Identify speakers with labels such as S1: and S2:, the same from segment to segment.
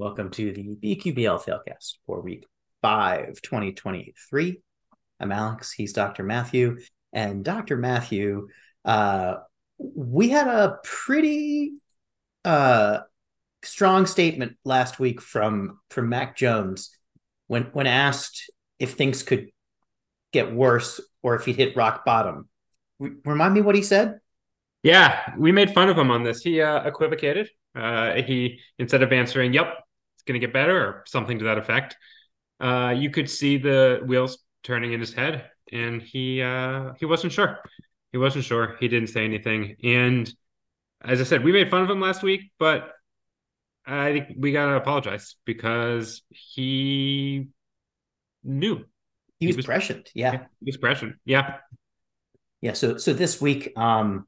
S1: Welcome to the BQBL Failcast for week five, 2023. I'm Alex. He's Dr. Matthew. And Dr. Matthew, uh, we had a pretty uh, strong statement last week from from Mac Jones when when asked if things could get worse or if he'd hit rock bottom. remind me what he said.
S2: Yeah, we made fun of him on this. He uh, equivocated. Uh, he instead of answering, "Yep, it's going to get better" or something to that effect, uh, you could see the wheels turning in his head, and he uh, he wasn't sure. He wasn't sure. He didn't say anything, and as I said, we made fun of him last week, but I think we gotta apologize because he knew
S1: he was, he was prescient. Yeah,
S2: he was prescient. Yeah,
S1: yeah. So so this week, um,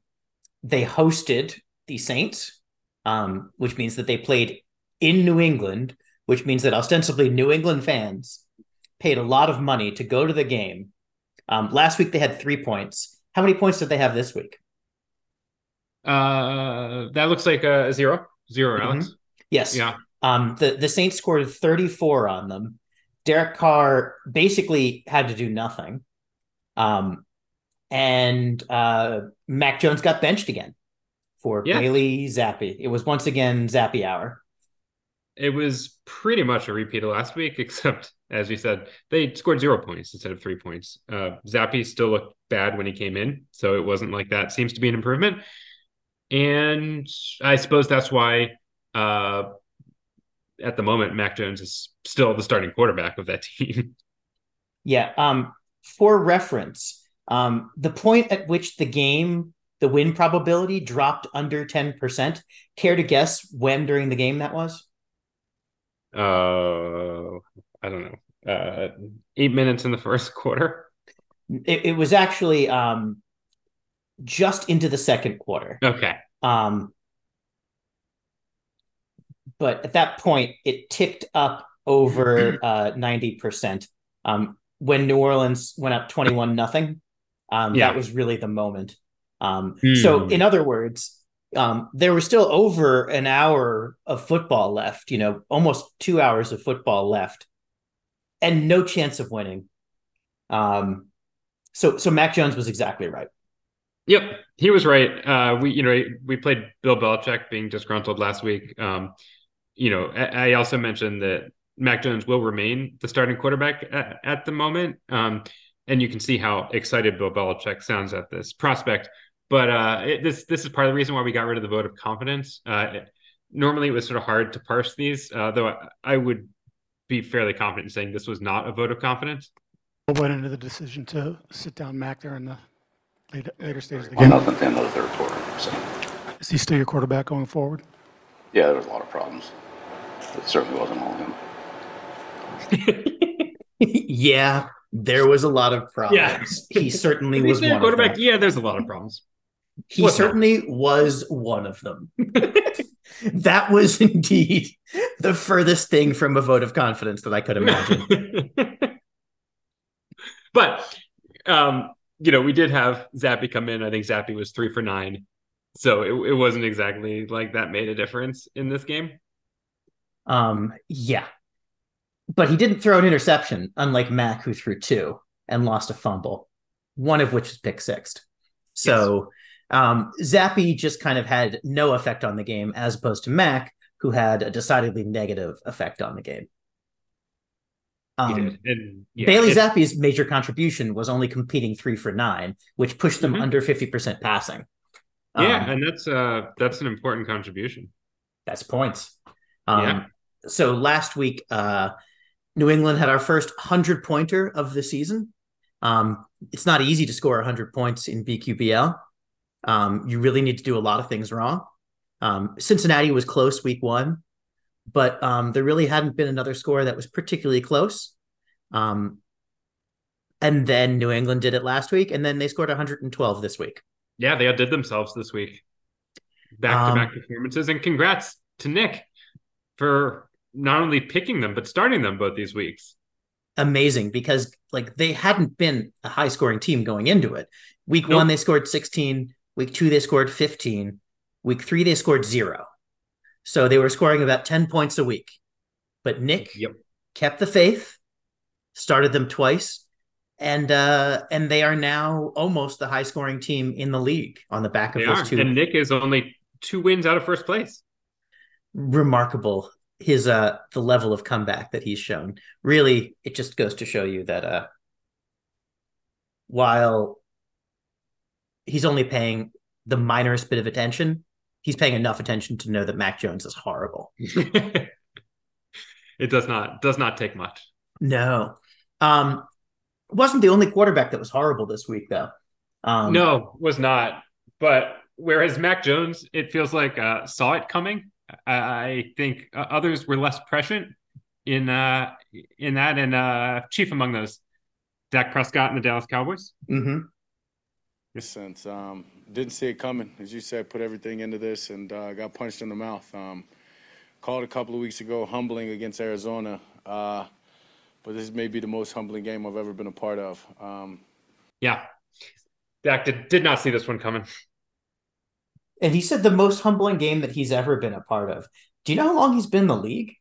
S1: they hosted the Saints, um, which means that they played in New England, which means that ostensibly New England fans paid a lot of money to go to the game. Um, last week they had three points. How many points did they have this week?
S2: Uh, that looks like a zero, zero, mm-hmm. Alex.
S1: Yes.
S2: Yeah.
S1: Um, the the Saints scored 34 on them. Derek Carr basically had to do nothing. Um, and uh, Mac Jones got benched again for yeah. Bailey Zappe. It was once again Zappe hour.
S2: It was pretty much a repeat of last week, except as you said, they scored zero points instead of three points. Uh, Zappe still looked bad when he came in, so it wasn't like that. Seems to be an improvement, and I suppose that's why. Uh, at the moment, Mac Jones is still the starting quarterback of that team.
S1: Yeah. Um, for reference, um, the point at which the game, the win probability dropped under 10%, care to guess when during the game that was?
S2: Uh, I don't know. Uh, eight minutes in the first quarter.
S1: It, it was actually um, just into the second quarter.
S2: Okay.
S1: Um, but at that point, it ticked up over uh, 90%. Um, when New Orleans went up 21 nothing, um, yeah. That was really the moment. Um, mm. So, in other words, um, there was still over an hour of football left, you know, almost two hours of football left, and no chance of winning. Um, so, so Mac Jones was exactly right.
S2: Yep, he was right. Uh, we, you know, we played Bill Belichick being disgruntled last week. Um, you know, I, I also mentioned that Mac Jones will remain the starting quarterback at, at the moment. Um, and you can see how excited Bill Belichick sounds at this prospect. But uh, it, this this is part of the reason why we got rid of the vote of confidence. Uh, it, normally, it was sort of hard to parse these, uh, though I, I, would be fairly confident in saying this was not a vote of confidence.
S3: What went into the decision to sit down Mac there in the later, later stages of the game?
S4: Well, nothing at the end of the third quarter. So.
S3: Is he still your quarterback going forward?
S4: Yeah, there was a lot of problems. It certainly wasn't all him.
S1: yeah, there was a lot of problems. Yeah. He certainly was one quarterback.
S2: Yeah, there's a lot of problems.
S1: He What's certainly that? was one of them. that was indeed the furthest thing from a vote of confidence that I could imagine.
S2: but um, you know, we did have Zappe come in. I think Zappe was three for nine. So it, it wasn't exactly like that made a difference in this game.
S1: Um, yeah, but he didn't throw an interception, unlike Mac, who threw two and lost a fumble, one of which was pick six. So yes. Um, Zappe just kind of had no effect on the game, as opposed to Mac, who had a decidedly negative effect on the game. Um, and, yeah, Bailey it, Zappe's major contribution was only competing three for nine, which pushed them mm-hmm. under fifty percent passing.
S2: Yeah, um, and that's uh that's an important contribution.
S1: That's points. Um, yeah. So last week, uh, New England had our first 100 pointer of the season. Um, it's not easy to score 100 points in BQBL. Um, you really need to do a lot of things wrong. Um, Cincinnati was close week one, but um, there really hadn't been another score that was particularly close. Um, and then New England did it last week, and then they scored 112 this week.
S2: Yeah, they outdid themselves this week. Back to back um, performances, and congrats to Nick for not only picking them but starting them both these weeks.
S1: Amazing because like they hadn't been a high scoring team going into it. Week nope. one they scored 16, week two they scored 15, week three they scored zero. So they were scoring about 10 points a week. But Nick
S2: Yep.
S1: kept the faith, started them twice, and uh, and they are now almost the high scoring team in the league on the back of
S2: They
S1: those
S2: are.
S1: two.
S2: And Nick is only two wins out of first place.
S1: Remarkable his uh the level of comeback that he's shown. Really, it just goes to show you that uh while he's only paying the minorest bit of attention, he's paying enough attention to know that Mac Jones is horrible.
S2: it does not does not take much.
S1: No. Um wasn't the only quarterback that was horrible this week though. Um
S2: no, was not. But whereas Mac Jones, it feels like uh, saw it coming. I, I think uh, others were less prescient in uh, in that, and uh, chief among those, Dak Prescott and the Dallas Cowboys.
S1: mhm.
S5: Good sense. Um, didn't see it coming, as you said. Put everything into this and uh, got punched in the mouth. Um, called a couple of weeks ago, humbling against Arizona. Uh, but this may be the most humbling game I've ever been a part of. Um,
S2: Yeah, Dak did, did not see this one coming.
S1: And he said the most humbling game that he's ever been a part of. Do you know how long he's been in the league?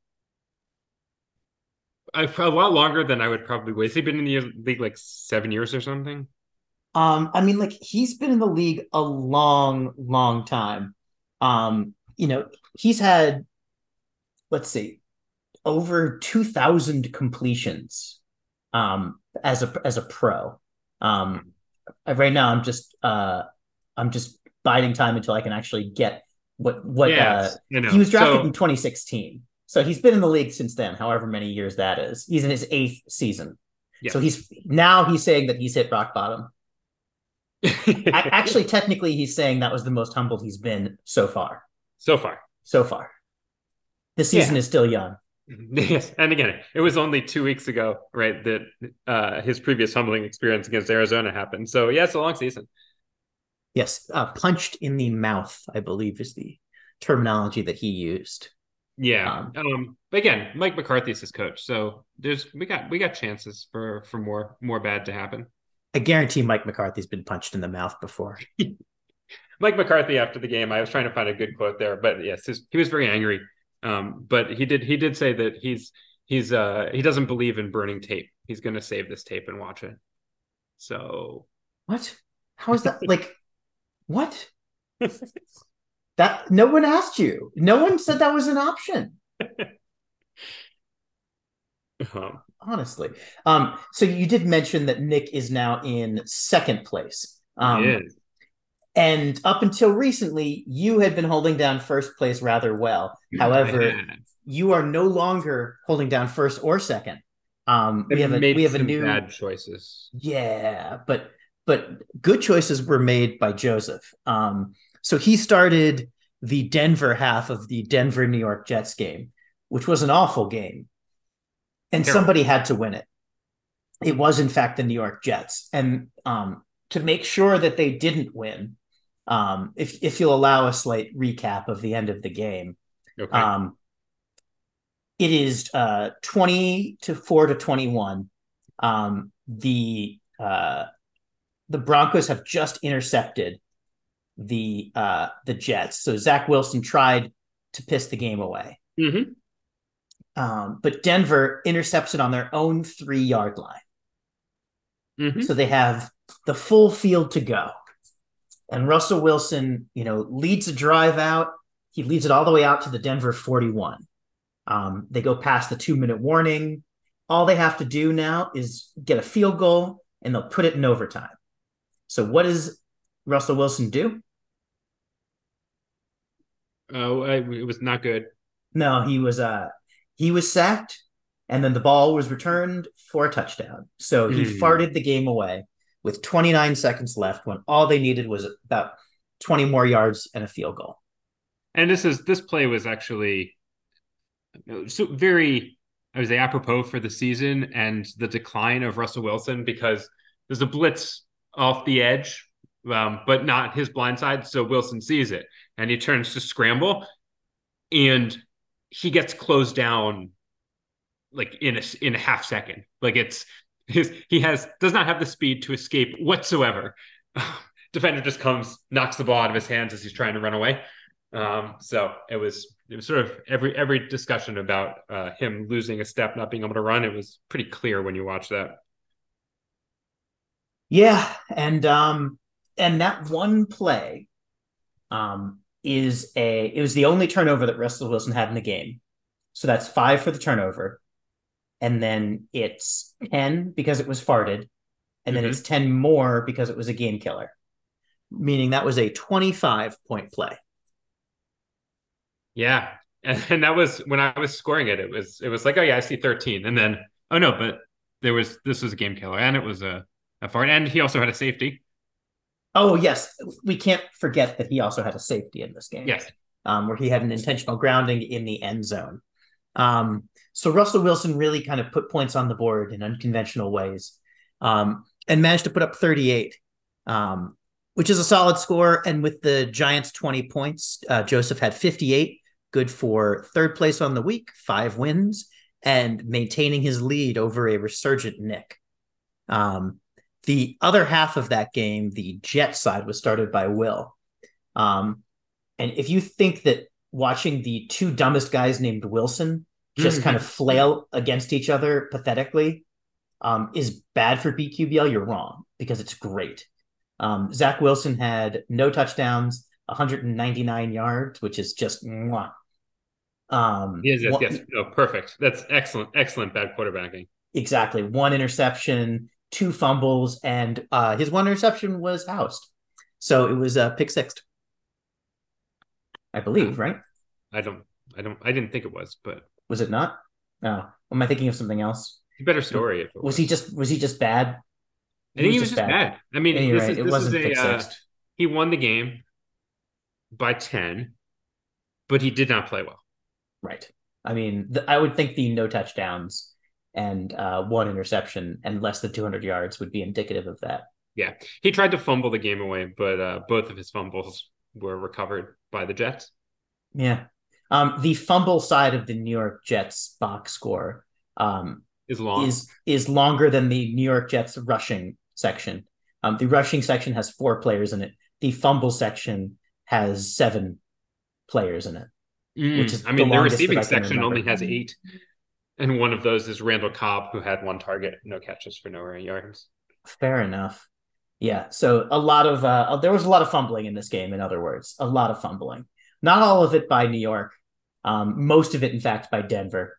S2: I, a lot longer than I would probably wait. Has he been in the league like seven years or something?
S1: Um, I mean, like he's been in the league a long, long time. Um, you know, he's had, let's see, over two thousand completions, um, as a as a pro. Um, right now, I'm just uh, I'm just biding time until I can actually get what what
S2: Yes,
S1: uh,
S2: I know.
S1: he was drafted
S2: So-
S1: in 2016. So he's been in the league since then, however many years that is. He's in his eighth season.
S2: Yeah.
S1: So he's now he's saying that he's hit rock bottom. Actually, technically, he's saying that was the most humbled he's been so far.
S2: so far.
S1: So far, the season
S2: Yeah.
S1: is still young.
S2: Yes, and again, it was only two weeks ago, right, that uh, his previous humbling experience against Arizona happened. So yeah, it's a long season.
S1: Yes, uh, punched in the mouth, I believe, is the terminology that he used.
S2: Yeah.
S1: Um,
S2: Um, but again, Mike McCarthy's his coach, so there's we got we got chances for for more more bad to happen.
S1: I guarantee Mike McCarthy's been punched in the mouth before.
S2: Mike McCarthy after the game, I was trying to find a good quote there, but yes, his, he was very angry. Um, but he did he did say that he's he's uh he doesn't believe in burning tape. He's going to save this tape and watch it. So
S1: What? How is that? like, what? That no one asked you. No one said that was an option.
S2: um,
S1: honestly. Um, so you did mention that Nick is now in second place. Um, and up until recently, you had been holding down first place rather well. However, you are no longer holding down first or second. Um, we have a we have a new
S2: bad choices.
S1: yeah, but but good choices were made by Joseph. Um, so he started the Denver half of the Denver New York Jets game, which was an awful game, and
S2: Terrible.
S1: somebody had to win it. It was in fact the New York Jets, and um, to make sure that they didn't win, um, if if you'll allow a slight recap of the end of the game,
S2: Okay.
S1: um, it is uh, 20 to 4 to 21. Um, the uh, the Broncos have just intercepted the uh, the Jets. So Zach Wilson tried to piss the game away.
S2: Mhm.
S1: Um, but Denver intercepts it on their own three yard line.
S2: Mhm.
S1: So they have the full field to go. And Russell Wilson, you know, leads a drive out. He leads it all the way out to the Denver 41. Um, they go past the two minute warning. All they have to do now is get a field goal and they'll put it in overtime. So what does Russell Wilson do?
S2: Oh, it was not good.
S1: No, he was uh he was sacked and then the ball was returned for a touchdown. So he
S2: Hmm.
S1: farted the game away with 29 seconds left when all they needed was about 20 more yards and a field goal.
S2: And this is this play was actually so very I would say apropos for the season and the decline of Russell Wilson because there's a blitz off the edge, um, but not his blind side. So Wilson sees it and he turns to scramble and he gets closed down like in a in a half second. Like it's his he has does not have the speed to escape whatsoever. Defender just comes, knocks the ball out of his hands as he's trying to run away. Um, so it was it was sort of every every discussion about uh, him losing a step, not being able to run. It was pretty clear when you watch that.
S1: Yeah, and um, and that one play, um, is a it was the only turnover that Russell Wilson had in the game, so that's five for the turnover, and then it's ten because it was farted, and then mm-hmm. it's ten more because it was a game killer, meaning that was a twenty-five point play.
S2: Yeah, and, and that was when I was scoring it. It was it was like, oh yeah, I see thirteen, and then oh no, but there was this was a game killer, and it was a a fart, and he also had a safety.
S1: Oh yes, we can't forget that he also had a safety in this game.
S2: Yes,
S1: um, where he had an intentional grounding in the end zone. Um, so Russell Wilson really kind of put points on the board in unconventional ways, um, and managed to put up 38, um, which is a solid score. And with the Giants' 20 points, uh, Joseph had 58 good for third place on the week, five wins, and maintaining his lead over a resurgent Nick. Um, the other half of that game, the Jet side, was started by Will. Um, and if you think that watching the two dumbest guys named Wilson just mm-hmm. kind of flail against each other pathetically um, is bad for BQBL, you're wrong because it's great. Um, Zach Wilson had no touchdowns, 199 yards, which is just mwah.
S2: Um, yes, yes, one, yes. No, perfect. That's excellent, excellent bad quarterbacking.
S1: Exactly. One interception, two fumbles, and uh, his one interception was housed. So it was a uh, pick six. I believe, right?
S2: I don't, I don't, I didn't think it was, but
S1: was it not? No. Am I thinking of something else?
S2: A better story.
S1: Was. was. he just, was he just bad?
S2: He I think was he was just bad. bad. I mean, this is, this it wasn't is a, uh, he won the game by 10, but he did not play well.
S1: Right. I mean, the, I would think the no touchdowns and uh, one interception and less than 200 yards would be indicative of that.
S2: Yeah. He tried to fumble the game away, but uh, both of his fumbles were recovered by the Jets.
S1: Yeah. Um, the fumble side of the New York Jets box score um,
S2: is long
S1: is is longer than the New York Jets rushing section. Um, the rushing section has four players in it. The fumble section has seven players in it.
S2: Mm, which is I mean, the, the receiving section only has eight, and one of those is Randall Cobb, who had one target, no catches for no yards.
S1: Fair enough. Yeah, so a lot of uh, there was a lot of fumbling in this game. In other words, a lot of fumbling. Not all of it by New York. Um, most of it, in fact, by Denver.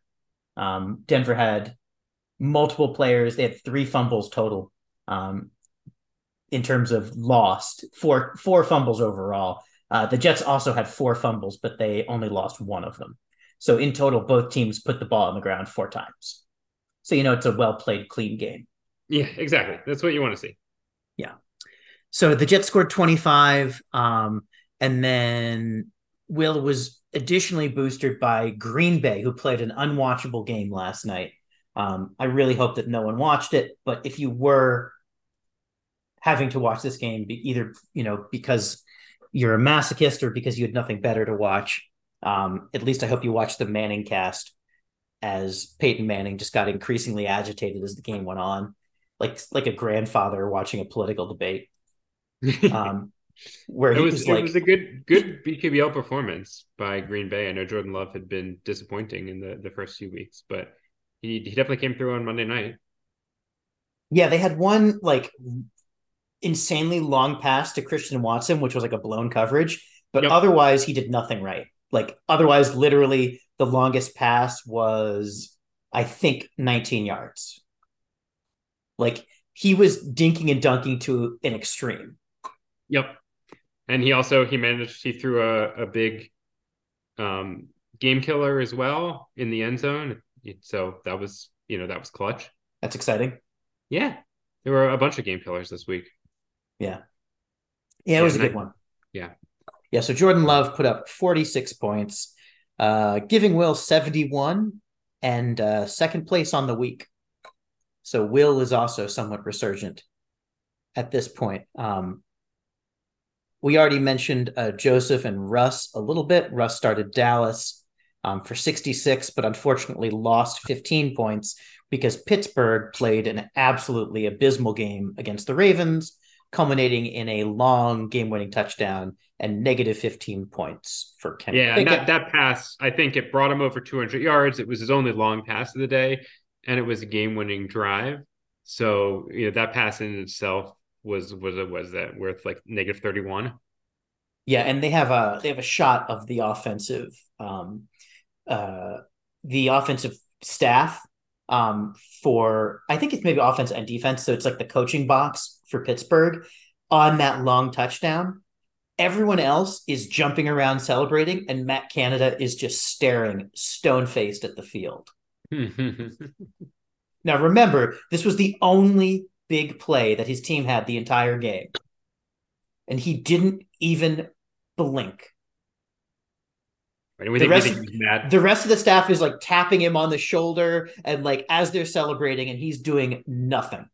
S1: Um, Denver had multiple players. They had three fumbles total um, in terms of lost. Four four fumbles overall. Uh, the Jets also had four fumbles, but they only lost one of them. So in total, both teams put the ball on the ground four times. So you know it's a well played, clean game.
S2: Yeah, exactly. That's what you want to see.
S1: Yeah. So the Jets scored 25, um, and then Will was additionally boosted by Green Bay, who played an unwatchable game last night. Um, I really hope that no one watched it, but if you were having to watch this game, either you know because you're a masochist or because you had nothing better to watch. Um, at least I hope you watched the Manning cast as Peyton Manning just got increasingly agitated as the game went on, like like a grandfather watching a political debate. Um,
S2: where it was, was like, it was a good good BQBL performance by Green Bay. I know Jordan Love had been disappointing in the the first few weeks, but he he definitely came through on Monday night.
S1: Yeah, they had one like insanely long pass to Christian Watson, which was like a blown coverage, but yep. otherwise he did nothing right. Like otherwise, literally the longest pass was I think 19 yards. Like he was dinking and dunking to an extreme.
S2: Yep. And he also he managed he threw a, a big um game killer as well in the end zone. So that was you know that was clutch.
S1: That's exciting.
S2: Yeah. There were a bunch of game killers this week.
S1: Yeah. Yeah, it was a good one.
S2: Yeah.
S1: Yeah. So Jordan Love put up 46 points, uh, giving Will 71 and uh, second place on the week. So Will is also somewhat resurgent at this point. Um, we already mentioned uh, Joseph and Russ a little bit. Russ started Dallas um, for 66, but unfortunately lost 15 points because Pittsburgh played an absolutely abysmal game against the Ravens culminating in a long game-winning touchdown and negative 15 points for Kenny
S2: yeah, and that, that pass, I think it brought him over 200 yards. It was his only long pass of the day, and it was a game-winning drive. So you know that pass in itself was was was that worth like negative 31.
S1: Yeah, and they have a they have a shot of the offensive um uh the offensive staff um for I think it's maybe offense and defense. So it's like the coaching box for Pittsburgh on that long touchdown Everyone else is jumping around celebrating, and Matt Canada is just staring stone faced at the field. now, remember, this was the only big play that his team had the entire game, and he didn't even blink.
S2: The rest, of,
S1: the rest of the staff is like tapping him on the shoulder and like as they're celebrating, and he's doing nothing.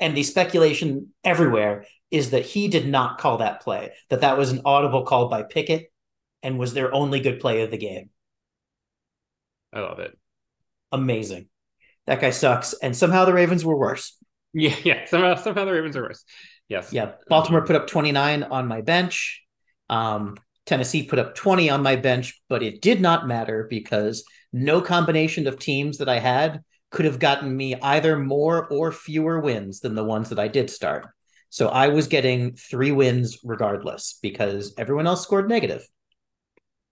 S1: And the speculation everywhere is that he did not call that play, that that was an audible call by Pickett and was their only good play of the game.
S2: I love it.
S1: Amazing. That guy sucks. And somehow the Ravens were worse.
S2: Yeah, yeah. Somehow, somehow the Ravens are worse. Yes.
S1: Yeah. Baltimore put up 29 on my bench. Um, Tennessee put up 20 on my bench, but it did not matter because no combination of teams that I had could have gotten me either more or fewer wins than the ones that I did start. So I was getting three wins regardless because everyone else scored negative.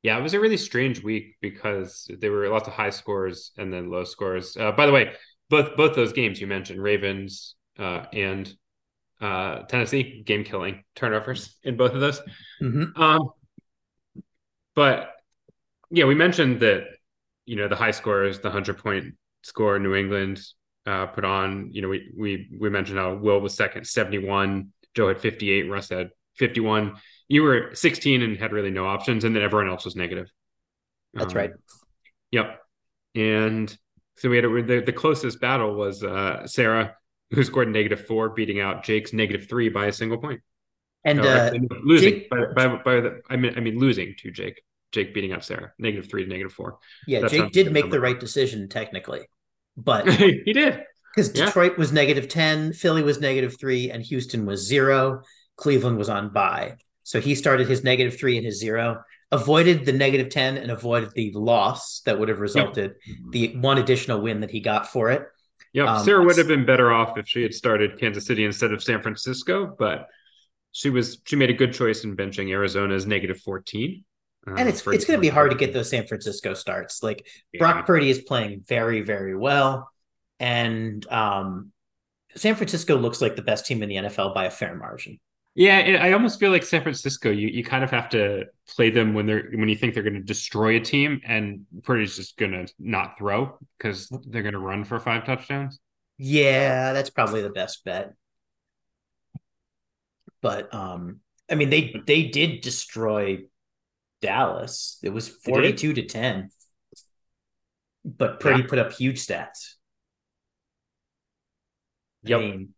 S2: Yeah, it was a really strange week because there were lots of high scores and then low scores. Uh, by the way, both both those games you mentioned, Ravens uh, and uh, Tennessee, game killing turnovers in both of those.
S1: Mm-hmm.
S2: Um, but yeah, we mentioned that you know the high scores, the hundred point score, New England uh, put on. You know, we we we mentioned how Will was second, seventy one. Joe had fifty eight. Russ had fifty one. You were sixteen and had really no options, and then everyone else was negative.
S1: That's um, right.
S2: Yep. And so we had a, the the closest battle was uh, Sarah, who scored negative four, beating out Jake's negative three by a single point.
S1: And uh,
S2: losing Jake, by, by, by the I mean I mean losing to Jake. Jake beating up Sarah, negative three to negative four.
S1: Yeah, That's Jake did make number. the right decision technically but
S2: he did
S1: because Detroit was negative 10, Philly was negative three, and Houston was zero. Cleveland was on bye. So he started his negative three and his zero, avoided the negative 10 and avoided the loss that would have resulted, yep. the one additional win that he got for it.
S2: Yep. Um, Sarah would have been better off if she had started Kansas City instead of San Francisco, but she was she made a good choice in benching Arizona's negative 14
S1: and it's it's going to be hard to get those San Francisco starts. Like yeah. Brock Purdy is playing very very well, and um, San Francisco looks like the best team in the NFL by a fair margin.
S2: Yeah, I almost feel like San Francisco. You you kind of have to play them when they're when you think they're going to destroy a team, and Purdy's just going to not throw because they're going to run for five touchdowns.
S1: Yeah, that's probably the best bet. But um, I mean, they they did destroy Dallas. It was 42 to 10. But Purdy yeah. put up huge stats.
S2: Yep.
S1: I mean,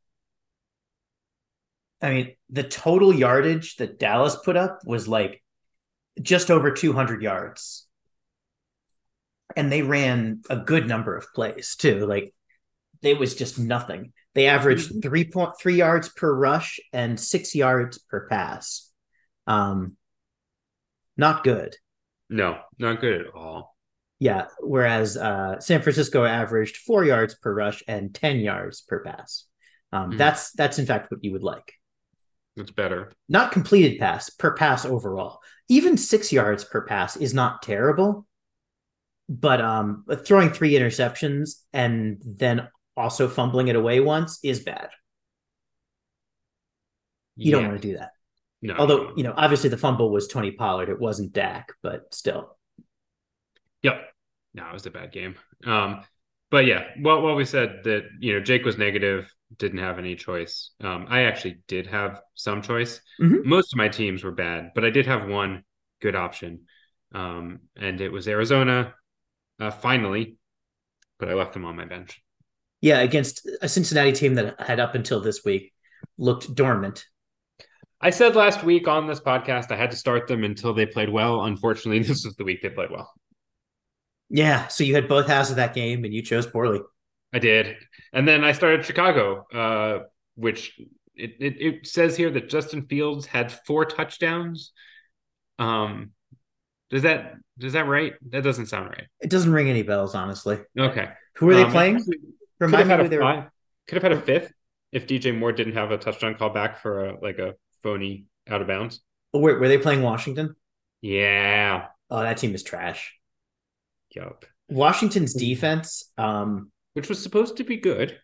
S1: I mean, the total yardage that Dallas put up was like just over 200 yards. And they ran a good number of plays too. Like it was just nothing. They averaged mm-hmm. 3.3 yards per rush and six yards per pass. Um, not good.
S2: No, not good at all.
S1: Yeah. Whereas uh, San Francisco averaged four yards per rush and 10 yards per pass. Um, mm That's that's in fact what you would like.
S2: That's better.
S1: Not completed pass per pass overall. Even six yards per pass is not terrible, but um, throwing three interceptions and then also fumbling it away once is bad. You yeah. don't want to do that. No. Although, you know, obviously the fumble was Tony Pollard. It wasn't Dak, but still.
S2: Yep. No, it was a bad game. Um, but yeah, well, well, we said that, you know, Jake was negative, didn't have any choice. Um, I actually did have some choice. Mm-hmm. Most of my teams were bad, but I did have one good option. Um, and it was Arizona, uh, finally, but I left them on my bench.
S1: Yeah, against a Cincinnati team that had up until this week looked dormant
S2: I said last week on this podcast I had to start them until they played well. Unfortunately, this was the week they played well.
S1: Yeah, so you had both halves of that game and you chose poorly.
S2: I did. And then I started Chicago, uh, which it, it, it says here that Justin Fields had four touchdowns. Um, does that does that right? That doesn't sound right.
S1: It doesn't ring any bells, honestly.
S2: Okay.
S1: Who are they
S2: Um,
S1: playing?
S2: Could
S1: Remind
S2: have,
S1: me
S2: had
S1: who
S2: a
S1: they were.
S2: could have had a fifth if DJ Moore didn't have a touchdown call back for a like a phony out of bounds.
S1: Oh, wait, were they playing Washington?
S2: Yeah.
S1: Oh, that team is trash.
S2: Yup.
S1: Washington's defense. Um,
S2: Which was supposed to be good.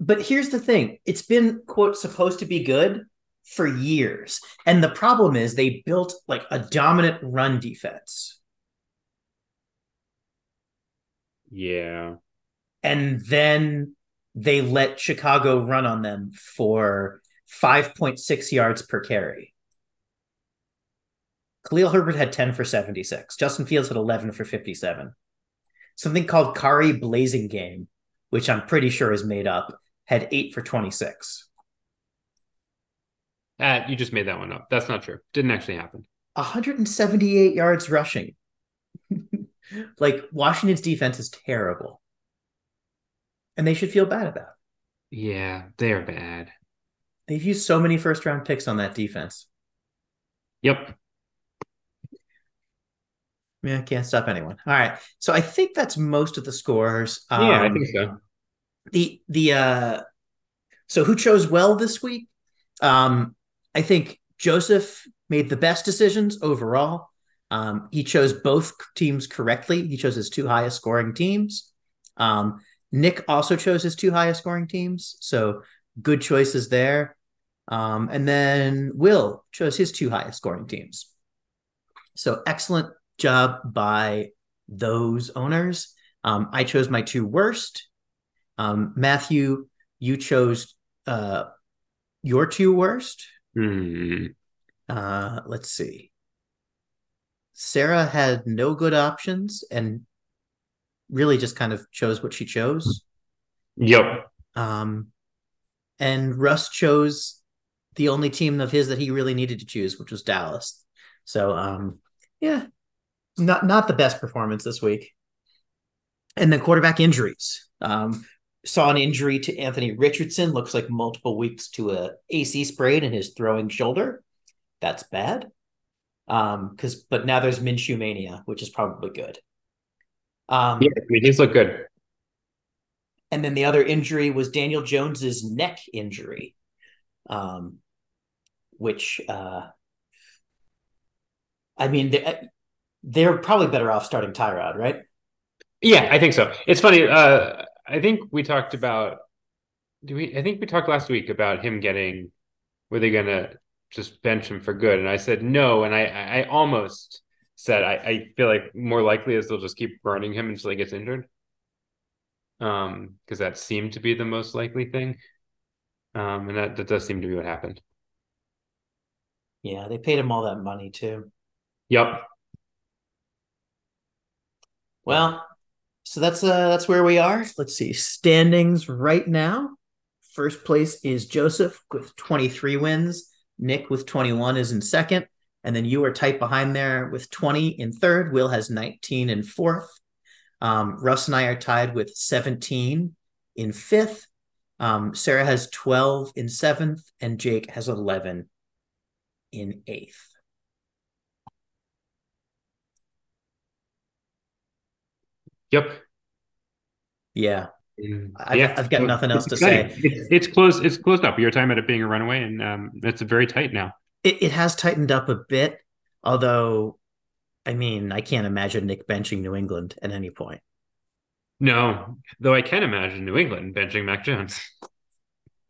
S1: but here's the thing: it's been quote supposed to be good for years, and the problem is they built like a dominant run defense,
S2: Yeah.
S1: and then they let Chicago run on them for five point six yards per carry. Khalil Herbert had 10 for 76. Justin Fields had 11 for 57. Something called Kari Blazing Game, which I'm pretty sure is made up, had 8 for 26.
S2: Uh, you just made that one up. That's not true. Didn't actually happen.
S1: 178 yards rushing. like Washington's defense is terrible. And they should feel bad about it.
S2: Yeah, they are bad.
S1: They've used so many first round picks on that defense.
S2: Yep.
S1: Yeah, can't stop anyone. All right. So I think that's most of the scores.
S2: Yeah, I
S1: Um,
S2: think so.
S1: the the uh so who chose well this week um i think joseph made the best decisions overall um he chose both teams correctly he chose his two highest scoring teams um nick also chose his two highest scoring teams so good choices there um and then will chose his two highest scoring teams so excellent job by those owners um i chose my two worst um, Matthew, you chose uh, your two worst.
S2: Hmm.
S1: Uh, let's see. Sarah had no good options and really just kind of chose what she chose.
S2: Yep.
S1: Um, and Russ chose the only team of his that he really needed to choose, which was Dallas. So, um, yeah, not not the best performance this week. And then quarterback injuries. Um, saw an injury to Anthony Richardson. Looks like multiple weeks to a AC sprain in his throwing shoulder. That's bad. Um, because but now there's Minshew mania, which is probably good. Um,
S2: Yeah, I mean, he's looked good.
S1: and then the other injury was Daniel Jones's neck injury, um, which uh, I mean they, they're probably better off starting Tyrod, right?
S2: Yeah, I think so. It's funny. Uh, I think we talked about. Do we? I think we talked last week about him getting. Were they gonna just bench him for good? And I said no. And I, I almost said I, I feel like more likely is they'll just keep burning him until he gets injured. Um, because that seemed to be the most likely thing. Um, and that, that does seem to be what happened.
S1: Yeah, they paid him all that money too.
S2: Yep.
S1: Well, so that's uh that's where we are. Let's see standings right now. First place is Joseph with 23 wins. Nick with 21 is in second, and then you are tight behind there with 20 in third. Will has 19 in fourth. Um, Russ and I are tied with 17 in fifth. Um, Sarah has 12 in seventh, and Jake has 11 in eighth.
S2: Yep.
S1: Yeah, I've-
S2: yeah,
S1: I've got nothing else
S2: it's
S1: to say.
S2: It's, it's closed. It's closed up. You were talking about it being a runaway, and um, it's very tight now.
S1: it, it has tightened up a bit, although I mean, I can't imagine Nick benching New England at any point.
S2: No, though I can imagine New England benching Mac Jones.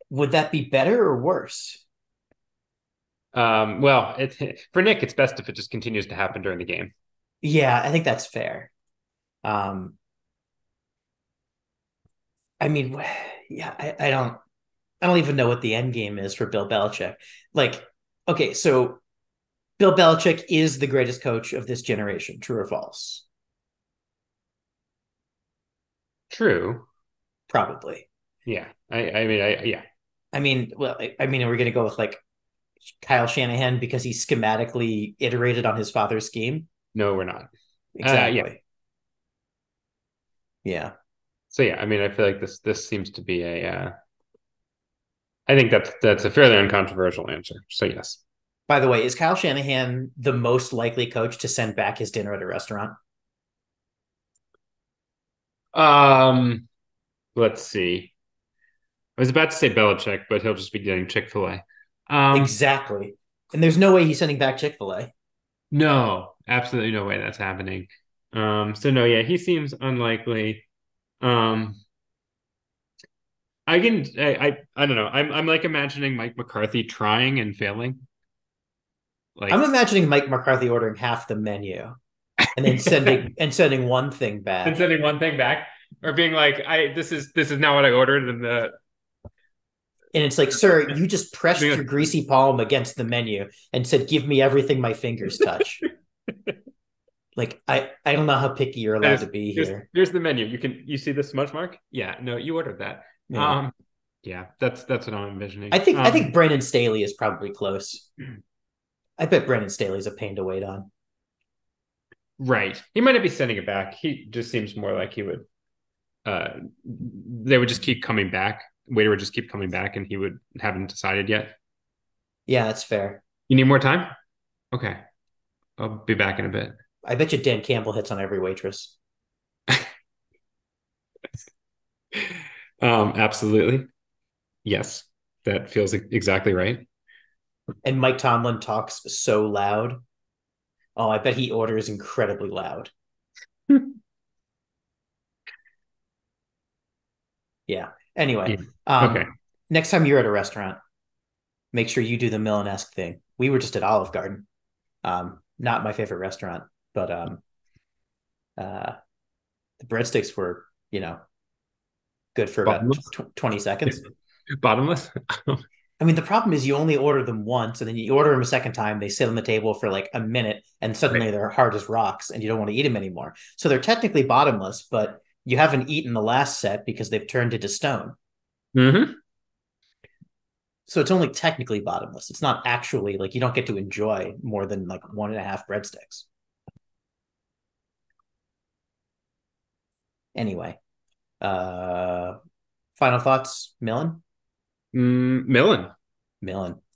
S1: Would that be better or worse?
S2: Um, well, it, for Nick, it's best if it just continues to happen during the game.
S1: Yeah, I think that's fair. Um, I mean, yeah, I, I don't, I don't even know what the end game is for Bill Belichick. Like, okay, so Bill Belichick is the greatest coach of this generation. True or false?
S2: True.
S1: Probably.
S2: Yeah. I, I mean, I, yeah.
S1: I mean, well, I, I mean, are we going to go with like Kyle Shanahan because he schematically iterated on his father's scheme?
S2: No, we're not.
S1: Exactly. yeah.
S2: So yeah, I mean, I feel like this this seems to be a uh, I think that's that's a fairly uncontroversial answer. So yes.
S1: By the way, is Kyle Shanahan the most likely coach to send back his dinner at a restaurant?
S2: Um, let's see. I was about to say Belichick, but he'll just be getting Chick Fil A.
S1: Um, exactly, and there's no way he's sending back Chick Fil A.
S2: No, absolutely no way that's happening. Um, so no, yeah, he seems unlikely. Um, I can, I, I, I don't know. I'm, I'm like imagining Mike McCarthy trying and failing.
S1: Like, I'm imagining Mike McCarthy ordering half the menu and then sending and sending one thing back
S2: and sending one thing back or being like i this is this is not what i ordered and the
S1: and it's like sir you just pressed your greasy palm against the menu and said give me everything my fingers touch like i i don't know how picky you're allowed to be here
S2: here's the menu you can you see the smudge mark yeah no you ordered that yeah. um yeah that's that's what i'm envisioning
S1: i think
S2: um,
S1: i think brandon staley is probably close i bet brandon staley's a pain to wait on
S2: Right. He might not be sending it back. He just seems more like he would uh they would just keep coming back. Waiter would just keep coming back and he would haven't decided yet.
S1: Yeah, that's fair.
S2: You need more time? Okay. I'll be back in a bit.
S1: I bet you Dan Campbell hits on every waitress.
S2: um, absolutely. Yes, that feels exactly right.
S1: And Mike Tomlin talks so loud Oh, I bet he orders incredibly loud. yeah. Anyway, um, okay. Next time you're at a restaurant, make sure you do the Millen-esque thing. We were just at Olive Garden. Um, not my favorite restaurant, but um, uh, the breadsticks were, you know, good for Bottomless? about tw- 20 seconds.
S2: Bottomless?
S1: I mean, the problem is you only order them once, and then you order them a second time. They sit on the table for like a minute, and suddenly right. they're hard as rocks, and you don't want to eat them anymore. So they're technically bottomless, but you haven't eaten the last set because they've turned into stone.
S2: Mm-hmm.
S1: So it's only technically bottomless. It's not actually like you don't get to enjoy more than like one and a half breadsticks. Anyway, uh, final thoughts, Millen.
S2: Mm, Millen.
S1: Millen.